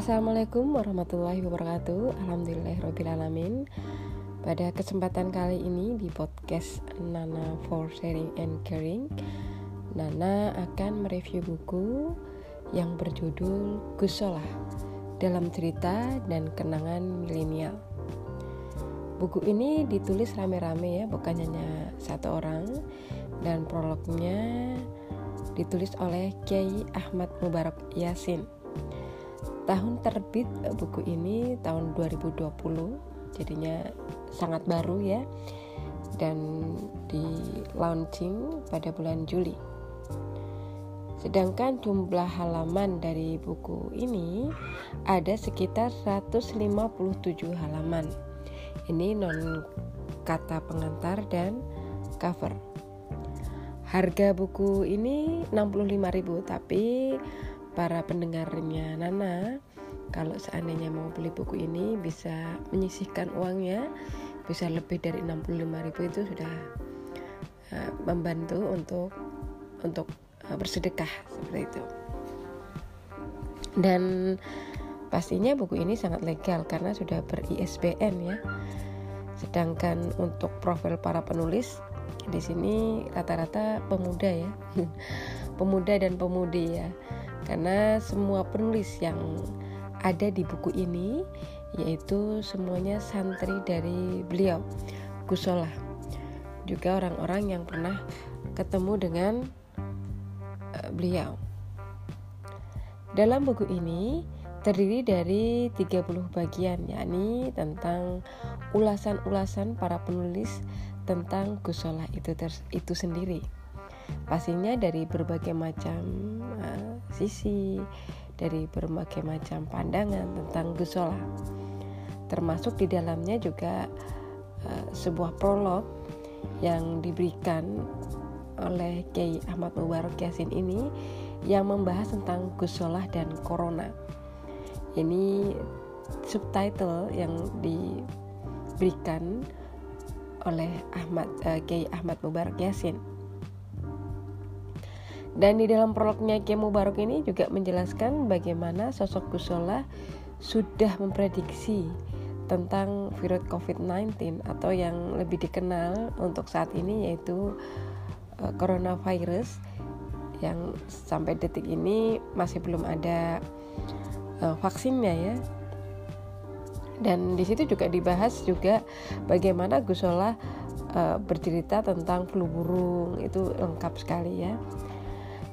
Assalamualaikum warahmatullahi wabarakatuh. Alhamdulillahirrahmanirrahim Pada kesempatan kali ini di podcast Nana for Sharing and Caring Nana akan mereview buku yang berjudul Gusolah dalam cerita dan kenangan milenial. Buku ini ditulis rame-rame ya, bukan hanya satu orang Dan prolognya ditulis oleh Kiai Ahmad Mubarak Yasin tahun terbit eh, buku ini tahun 2020 jadinya sangat baru ya. Dan di launching pada bulan Juli. Sedangkan jumlah halaman dari buku ini ada sekitar 157 halaman. Ini non kata pengantar dan cover. Harga buku ini 65.000 tapi para pendengarnya Nana kalau seandainya mau beli buku ini bisa menyisihkan uangnya bisa lebih dari 65.000 itu sudah uh, membantu untuk untuk uh, bersedekah seperti itu. Dan pastinya buku ini sangat legal karena sudah ber ISBN ya. Sedangkan untuk profil para penulis di sini rata-rata pemuda ya. Pemuda dan pemudi ya. Karena semua penulis yang ada di buku ini yaitu semuanya santri dari beliau Gusola juga orang-orang yang pernah ketemu dengan uh, beliau. Dalam buku ini terdiri dari 30 bagian yakni tentang ulasan-ulasan para penulis tentang Gusola itu itu sendiri. Pastinya dari berbagai macam uh, sisi dari berbagai macam pandangan tentang Gusola termasuk di dalamnya juga uh, sebuah prolog yang diberikan oleh Kiai Ahmad Mubarak Yasin ini yang membahas tentang Gusola dan Corona. Ini subtitle yang diberikan oleh Ahmad uh, Kiai Ahmad Mubarak Yasin dan di dalam prolognya Kiai Mubarak ini juga menjelaskan bagaimana sosok Gusola sudah memprediksi tentang virus COVID-19 atau yang lebih dikenal untuk saat ini yaitu uh, coronavirus yang sampai detik ini masih belum ada uh, vaksinnya ya. Dan di situ juga dibahas juga bagaimana Gusola uh, bercerita tentang flu burung itu lengkap sekali ya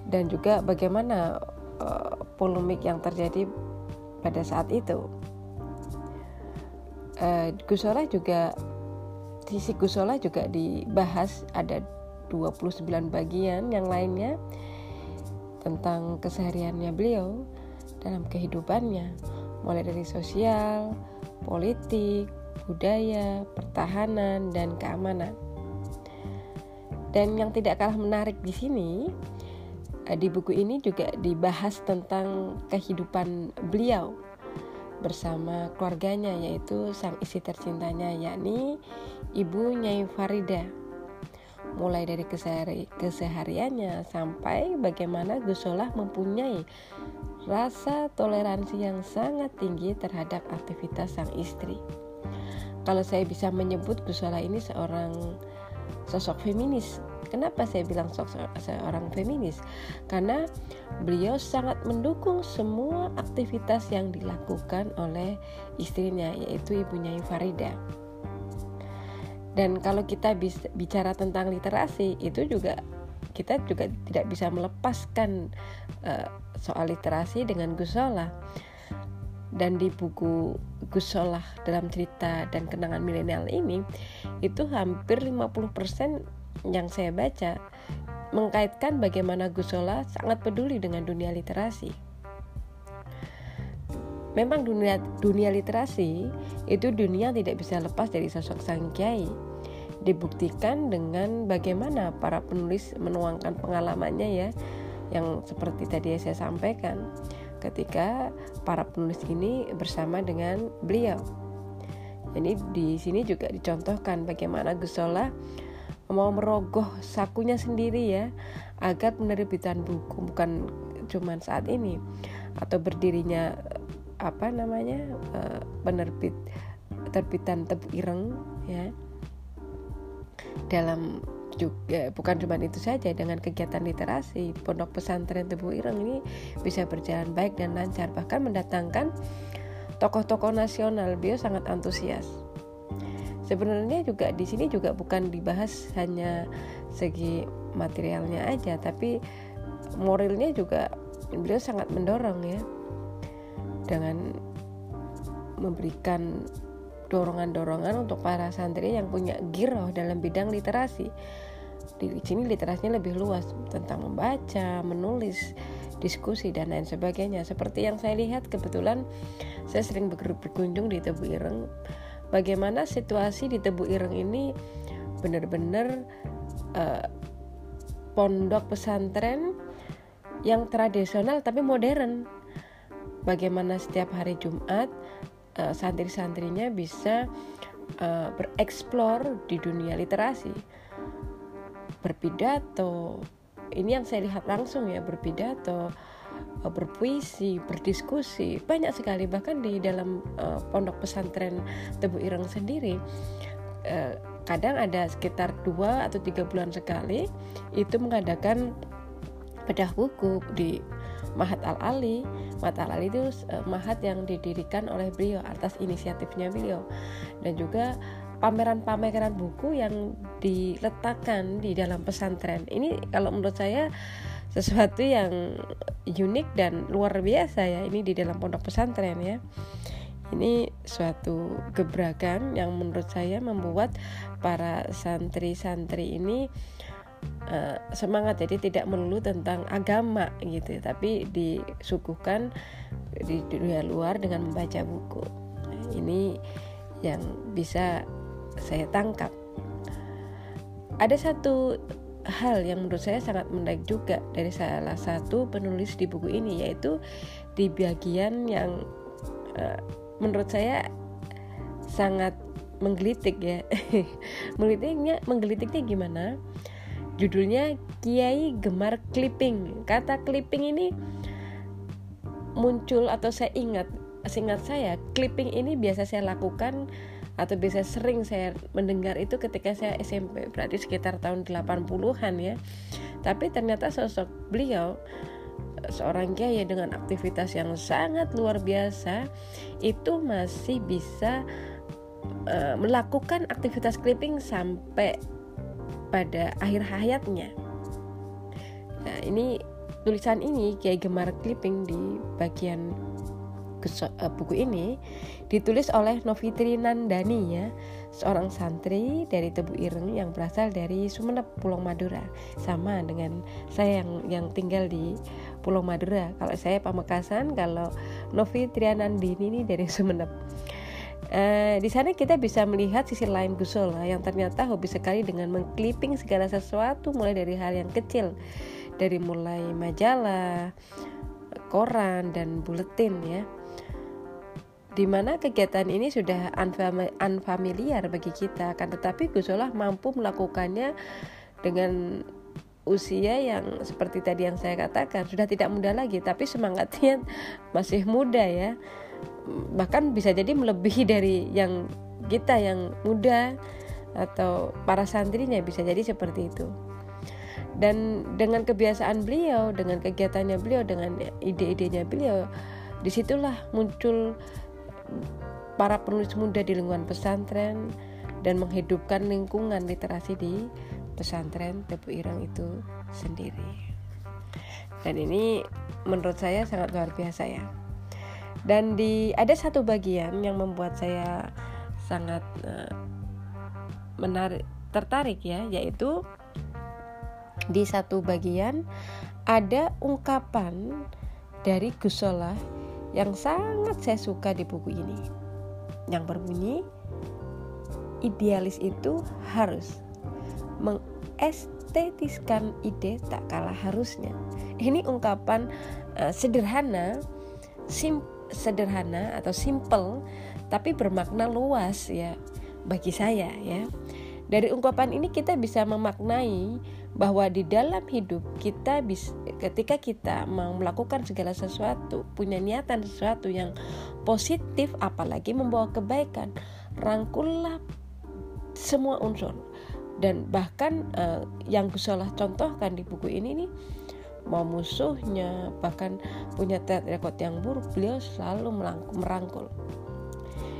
dan juga bagaimana uh, polemik yang terjadi pada saat itu. Uh, Gusola juga sisi Gusola juga dibahas ada 29 bagian yang lainnya tentang kesehariannya beliau dalam kehidupannya mulai dari sosial, politik, budaya, pertahanan dan keamanan. Dan yang tidak kalah menarik di sini Eh, di buku ini juga dibahas tentang kehidupan beliau bersama keluarganya yaitu sang istri tercintanya yakni Ibu Nyai Farida. Mulai dari kesehari kesehariannya sampai bagaimana Gusolah mempunyai rasa toleransi yang sangat tinggi terhadap aktivitas sang istri. Kalau saya bisa menyebut Gusolah ini seorang sosok feminis Kenapa saya bilang seorang feminis? Karena beliau sangat mendukung semua aktivitas yang dilakukan oleh istrinya yaitu ibunya Farida. Dan kalau kita bicara tentang literasi itu juga kita juga tidak bisa melepaskan uh, soal literasi dengan Gusola. Dan di buku Gusola dalam cerita dan kenangan milenial ini itu hampir 50% yang saya baca mengkaitkan bagaimana Gusola sangat peduli dengan dunia literasi. Memang dunia dunia literasi itu dunia tidak bisa lepas dari sosok sang kiai. Dibuktikan dengan bagaimana para penulis menuangkan pengalamannya ya yang seperti tadi saya sampaikan ketika para penulis ini bersama dengan beliau. Jadi di sini juga dicontohkan bagaimana Gusola mau merogoh sakunya sendiri ya agar penerbitan buku bukan cuman saat ini atau berdirinya apa namanya uh, penerbit terbitan tebu ireng ya. Dalam juga bukan cuma itu saja dengan kegiatan literasi pondok pesantren Tebu Ireng ini bisa berjalan baik dan lancar bahkan mendatangkan tokoh-tokoh nasional. Beliau sangat antusias sebenarnya juga di sini juga bukan dibahas hanya segi materialnya aja tapi moralnya juga beliau sangat mendorong ya dengan memberikan dorongan-dorongan untuk para santri yang punya giroh dalam bidang literasi. Di sini literasinya lebih luas tentang membaca, menulis, diskusi dan lain sebagainya. Seperti yang saya lihat kebetulan saya sering berkunjung di Tebu Ireng. Bagaimana situasi di Tebu Ireng ini benar-benar uh, pondok pesantren yang tradisional tapi modern. Bagaimana setiap hari Jumat uh, santri-santrinya bisa uh, bereksplor di dunia literasi. Berpidato. Ini yang saya lihat langsung ya berpidato berpuisi berdiskusi banyak sekali bahkan di dalam uh, pondok pesantren Tebu Ireng sendiri uh, kadang ada sekitar dua atau tiga bulan sekali itu mengadakan bedah buku di Mahat Al Ali. Mahat Al Ali itu uh, mahat yang didirikan oleh beliau atas inisiatifnya beliau dan juga pameran-pameran buku yang diletakkan di dalam pesantren. Ini kalau menurut saya sesuatu yang unik dan luar biasa ya. Ini di dalam pondok pesantren ya. Ini suatu gebrakan yang menurut saya membuat para santri-santri ini uh, semangat. Jadi tidak melulu tentang agama gitu tapi disuguhkan di dunia luar dengan membaca buku. Ini yang bisa saya tangkap. Ada satu hal yang menurut saya sangat menarik juga dari salah satu penulis di buku ini yaitu di bagian yang uh, menurut saya sangat menggelitik ya menggelitiknya menggelitiknya gimana Judulnya Kiai Gemar Clipping. Kata clipping ini muncul atau saya ingat, seingat saya, clipping ini biasa saya lakukan atau bisa sering saya mendengar itu ketika saya SMP, berarti sekitar tahun 80-an ya. Tapi ternyata sosok beliau seorang kiai dengan aktivitas yang sangat luar biasa itu masih bisa uh, melakukan aktivitas clipping sampai pada akhir hayatnya. Nah, ini tulisan ini Kiai Gemar Clipping di bagian buku ini ditulis oleh Novitri Nandani ya, seorang santri dari Tebu Ireng yang berasal dari Sumeneb, Pulau Madura. Sama dengan saya yang yang tinggal di Pulau Madura. Kalau saya Pamekasan, kalau Novitri Nandini ini dari Sumeneb. Uh, di sana kita bisa melihat sisi lain Gusola yang ternyata hobi sekali dengan mengkliping segala sesuatu mulai dari hal yang kecil dari mulai majalah, koran dan buletin ya. Di mana kegiatan ini sudah unfamiliar bagi kita, kan tetapi Gusola mampu melakukannya dengan usia yang seperti tadi yang saya katakan. Sudah tidak muda lagi, tapi semangatnya masih muda ya. Bahkan bisa jadi melebihi dari yang kita yang muda atau para santrinya bisa jadi seperti itu dan dengan kebiasaan beliau dengan kegiatannya beliau dengan ide-idenya beliau di situlah muncul para penulis muda di lingkungan pesantren dan menghidupkan lingkungan literasi di pesantren Tebu Irang itu sendiri. Dan ini menurut saya sangat luar biasa ya. Dan di ada satu bagian yang membuat saya sangat uh, menarik tertarik ya yaitu di satu bagian ada ungkapan dari Gusola yang sangat saya suka di buku ini yang berbunyi idealis itu harus mengestetiskan ide tak kalah harusnya ini ungkapan uh, sederhana simple sederhana atau simple tapi bermakna luas ya bagi saya ya. dari ungkapan ini kita bisa memaknai bahwa di dalam hidup kita bisa ketika kita mau melakukan segala sesuatu, punya niatan sesuatu yang positif apalagi membawa kebaikan, rangkullah semua unsur. Dan bahkan uh, yang Gusolah contohkan di buku ini nih mau musuhnya bahkan punya track record yang buruk beliau selalu merangkul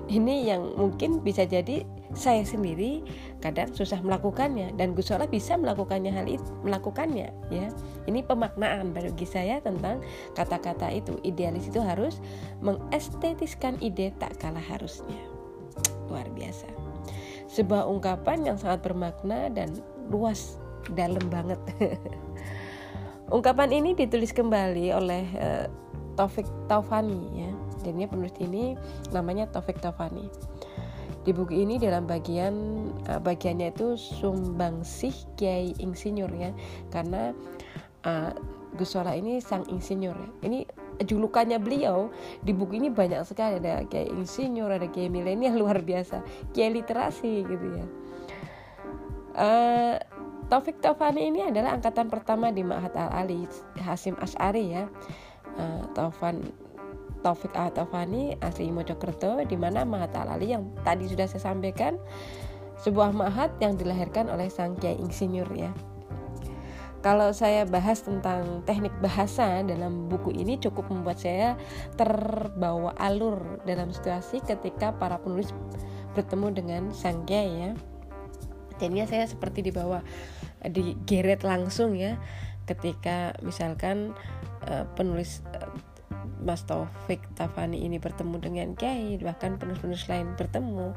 ini yang mungkin bisa jadi saya sendiri kadang susah melakukannya dan Gus Solah bisa melakukannya hal itu melakukannya ya. Ini pemaknaan bagi saya tentang kata-kata itu. Idealis itu harus mengestetiskan ide tak kalah harusnya. Luar biasa. Sebuah ungkapan yang sangat bermakna dan luas dalam banget. Ungkapan ini ditulis kembali oleh uh, Taufik Taufani ya jadinya penulis ini namanya Taufik Taufani di buku ini dalam bagian uh, bagiannya itu sumbangsih Kiai Insinyur ya karena uh, Gus Solah ini sang insinyur ya. Ini julukannya beliau di buku ini banyak sekali ada Kiai Insinyur, ada Kiai milenial luar biasa, Kiai literasi gitu ya. Uh, Taufik Taufani ini adalah angkatan pertama di Ma'had Al-Ali Hasim As'ari ya. Uh, Taufan Taufik Atafani asli Mojokerto di mana Mahat Alali yang tadi sudah saya sampaikan sebuah mahat yang dilahirkan oleh sang kiai insinyur ya. Kalau saya bahas tentang teknik bahasa dalam buku ini cukup membuat saya terbawa alur dalam situasi ketika para penulis bertemu dengan sang kiai ya. Jadinya saya seperti dibawa digeret langsung ya ketika misalkan uh, penulis uh, Mas Taufik Tafani ini bertemu dengan Kiai bahkan penulis-penulis lain bertemu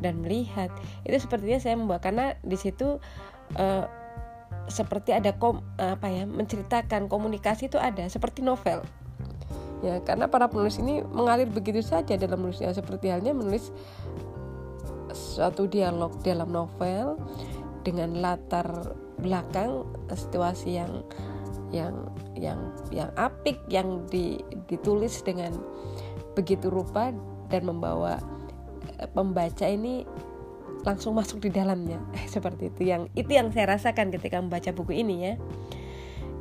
dan melihat. Itu sepertinya saya membawa karena di situ uh, seperti ada kom apa ya menceritakan komunikasi itu ada seperti novel. Ya karena para penulis ini mengalir begitu saja dalam menulisnya seperti halnya menulis suatu dialog dalam novel dengan latar belakang situasi yang yang yang yang apik yang di, ditulis dengan begitu rupa dan membawa eh, pembaca ini langsung masuk di dalamnya. Seperti itu yang itu yang saya rasakan ketika membaca buku ini ya.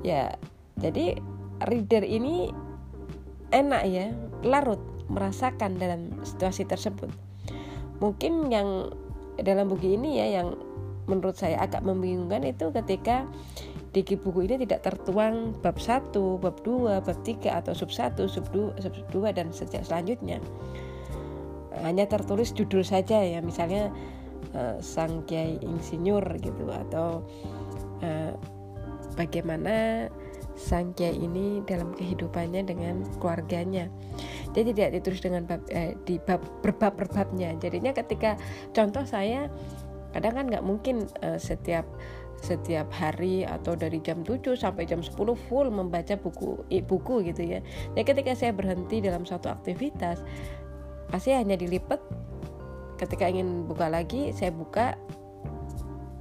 Ya jadi reader ini enak ya larut merasakan dalam situasi tersebut. Mungkin yang dalam buku ini ya yang menurut saya agak membingungkan itu ketika di buku ini tidak tertuang bab 1, bab 2, bab 3 atau sub 1, sub 2, sub 2 dan selanjutnya. Hanya tertulis judul saja ya, misalnya uh, sang kiai insinyur gitu atau uh, bagaimana sang kiai ini dalam kehidupannya dengan keluarganya. Dia tidak ditulis dengan bab, eh, di bab berbab berbabnya. Jadinya ketika contoh saya kadang kan nggak mungkin uh, setiap setiap hari atau dari jam 7 sampai jam 10 full membaca buku buku gitu ya. Jadi ketika saya berhenti dalam suatu aktivitas pasti hanya dilipat ketika ingin buka lagi saya buka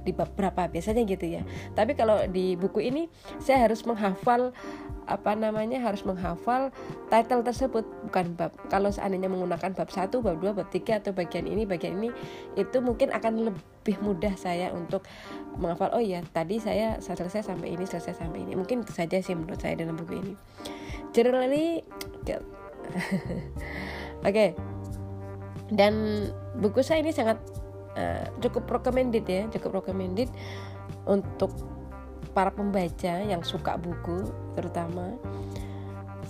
di bab berapa biasanya gitu ya. Tapi kalau di buku ini saya harus menghafal apa namanya harus menghafal title tersebut bukan bab kalau seandainya menggunakan bab 1, bab 2, bab 3 atau bagian ini bagian ini itu mungkin akan lebih mudah saya untuk menghafal oh ya tadi saya selesai sampai ini selesai sampai ini mungkin itu saja sih menurut saya dalam buku ini generally oke okay. dan buku saya ini sangat uh, cukup recommended ya cukup recommended untuk para pembaca yang suka buku terutama.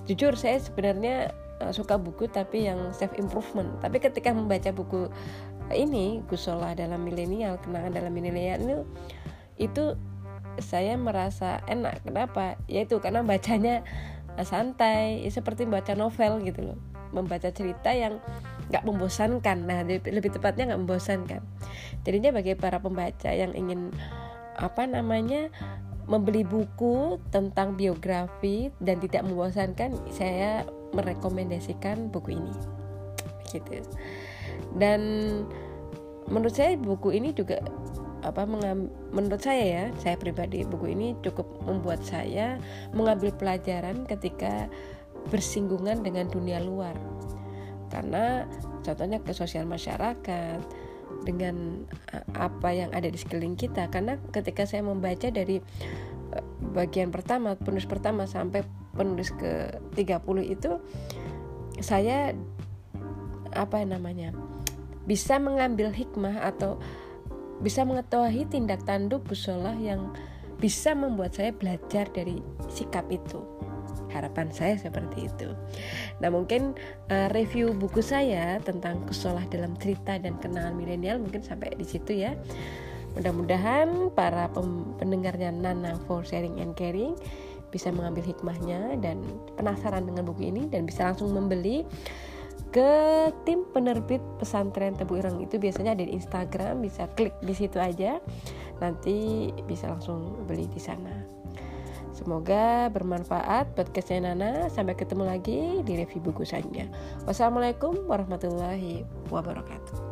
Jujur saya sebenarnya uh, suka buku tapi yang self improvement. Tapi ketika membaca buku ini Gusola dalam milenial kenangan dalam milenial itu itu saya merasa enak. Kenapa? Yaitu karena bacanya santai seperti membaca novel gitu loh. Membaca cerita yang nggak membosankan nah lebih tepatnya nggak membosankan jadinya bagi para pembaca yang ingin apa namanya membeli buku tentang biografi dan tidak membosankan, saya merekomendasikan buku ini. Gitu. Dan menurut saya buku ini juga apa menurut saya ya, saya pribadi buku ini cukup membuat saya mengambil pelajaran ketika bersinggungan dengan dunia luar. Karena contohnya ke sosial masyarakat, dengan uh, apa yang ada di sekeliling kita. Karena ketika saya membaca dari uh, bagian pertama penulis pertama sampai penulis ke 30 itu saya apa namanya bisa mengambil hikmah atau bisa mengetahui tindak tanduk busolah yang bisa membuat saya belajar dari sikap itu harapan saya seperti itu. Nah mungkin uh, review buku saya tentang kusolah dalam cerita dan kenangan milenial mungkin sampai di situ ya. Mudah-mudahan para pendengarnya Nana for Sharing and Caring bisa mengambil hikmahnya dan penasaran dengan buku ini dan bisa langsung membeli ke tim penerbit pesantren Tebu Ireng itu biasanya ada di Instagram bisa klik di situ aja nanti bisa langsung beli di sana Semoga bermanfaat podcastnya Nana. Sampai ketemu lagi di review buku selanjutnya. Wassalamualaikum warahmatullahi wabarakatuh.